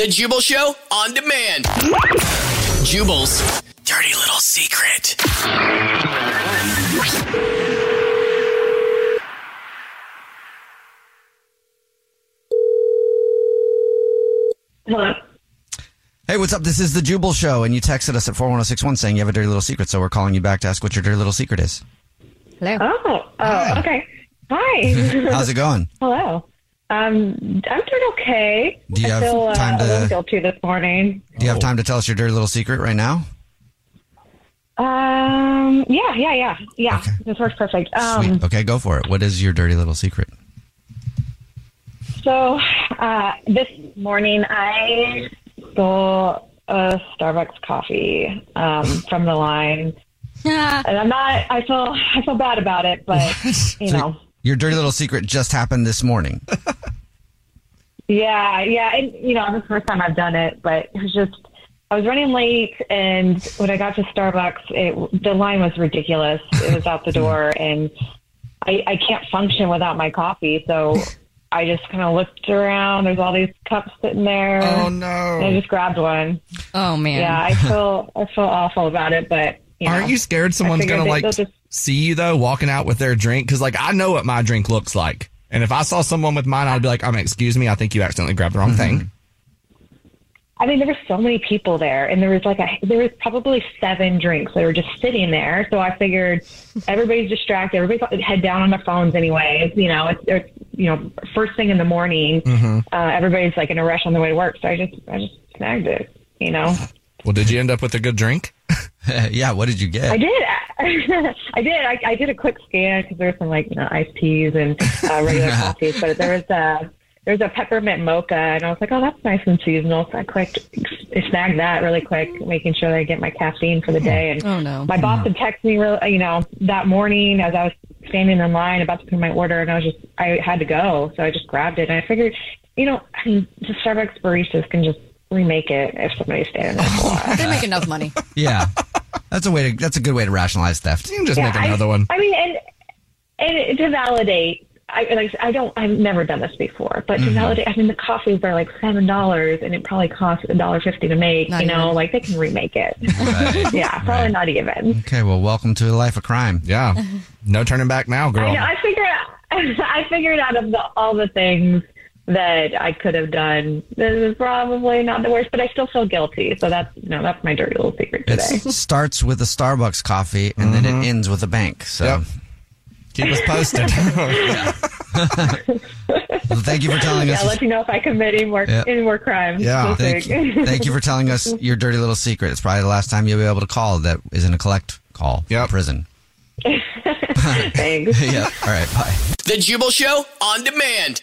The Jubal Show on demand. Jubal's dirty little secret. Hello. Hey, what's up? This is the Jubal Show, and you texted us at 41061 saying you have a dirty little secret, so we're calling you back to ask what your dirty little secret is. Hello. Oh, oh okay. Hi. How's it going? Hello. Um, I'm doing okay. Do you I have feel, uh, time a little to- guilty this morning. Do you have time to tell us your dirty little secret right now? Um, yeah, yeah, yeah, yeah. This works perfect. Um, Sweet. Okay, go for it. What is your dirty little secret? So uh, this morning I stole a Starbucks coffee um, from the line, and I'm not. I feel I feel bad about it, but you know, Your dirty little secret just happened this morning. Yeah, yeah. And you know, it's the first time I've done it, but it was just I was running late, and when I got to Starbucks, it, the line was ridiculous. It was out the door, and I, I can't function without my coffee, so. I just kind of looked around. There's all these cups sitting there. Oh, no. And I just grabbed one. Oh man. Yeah, I feel I feel awful about it, but you know, Aren't you scared someone's gonna they- like just- see you though walking out with their drink? Because like I know what my drink looks like, and if I saw someone with mine, I'd be like, "Um, excuse me, I think you accidentally grabbed the wrong thing." I mean, there were so many people there, and there was like a there was probably seven drinks that were just sitting there. So I figured everybody's distracted. Everybody's head down on their phones, anyway. You know, it's, it's you know first thing in the morning. Mhm. Uh, everybody's like in a rush on their way to work. So I just I just snagged it. You know, Well, did you end up with a good drink? yeah. What did you get? I did. I did. I, I did a quick scan because there was some like you know iced teas and uh, regular coffees, but there was a there was a peppermint mocha, and I was like, oh, that's nice and seasonal. So I quick snagged that really quick, making sure that I get my caffeine for the day. And Oh, no. my boss had texted me, real, you know, that morning as I was standing in line about to put my order, and I was just I had to go, so I just grabbed it, and I figured, you know, I mean, the Starbucks baristas can just remake it if somebody's standing there for a while. They make enough money. Yeah, that's a way to. That's a good way to rationalize theft. You can just Yeah, make another I, one. I mean, and and to validate, I like I don't. I've never done this before, but to Mhm. validate, I mean, the coffees are like seven dollars, and it probably costs a dollar fifty to make. Not you know, even. like they can remake it. Right. yeah, probably Right. not even. Okay, well, welcome to a life of crime. Yeah, no turning back now, I, know, I figured. I figured out of the, all the things that I could have done, this is probably not the worst, but I still feel guilty. So that's you know that's my dirty little secret today. It starts with a Starbucks coffee and then it mm-hmm. ends with a bank. So keep us posted. well, thank you for telling yeah, us. I'll let you know if I commit any more Yeah. any more crimes. this Thank you. Thank you for telling us your dirty little secret. It's probably the last time you'll be able to call that isn't a collect call from prison. Thanks. yeah. All right. Bye. The Jubal Show on demand.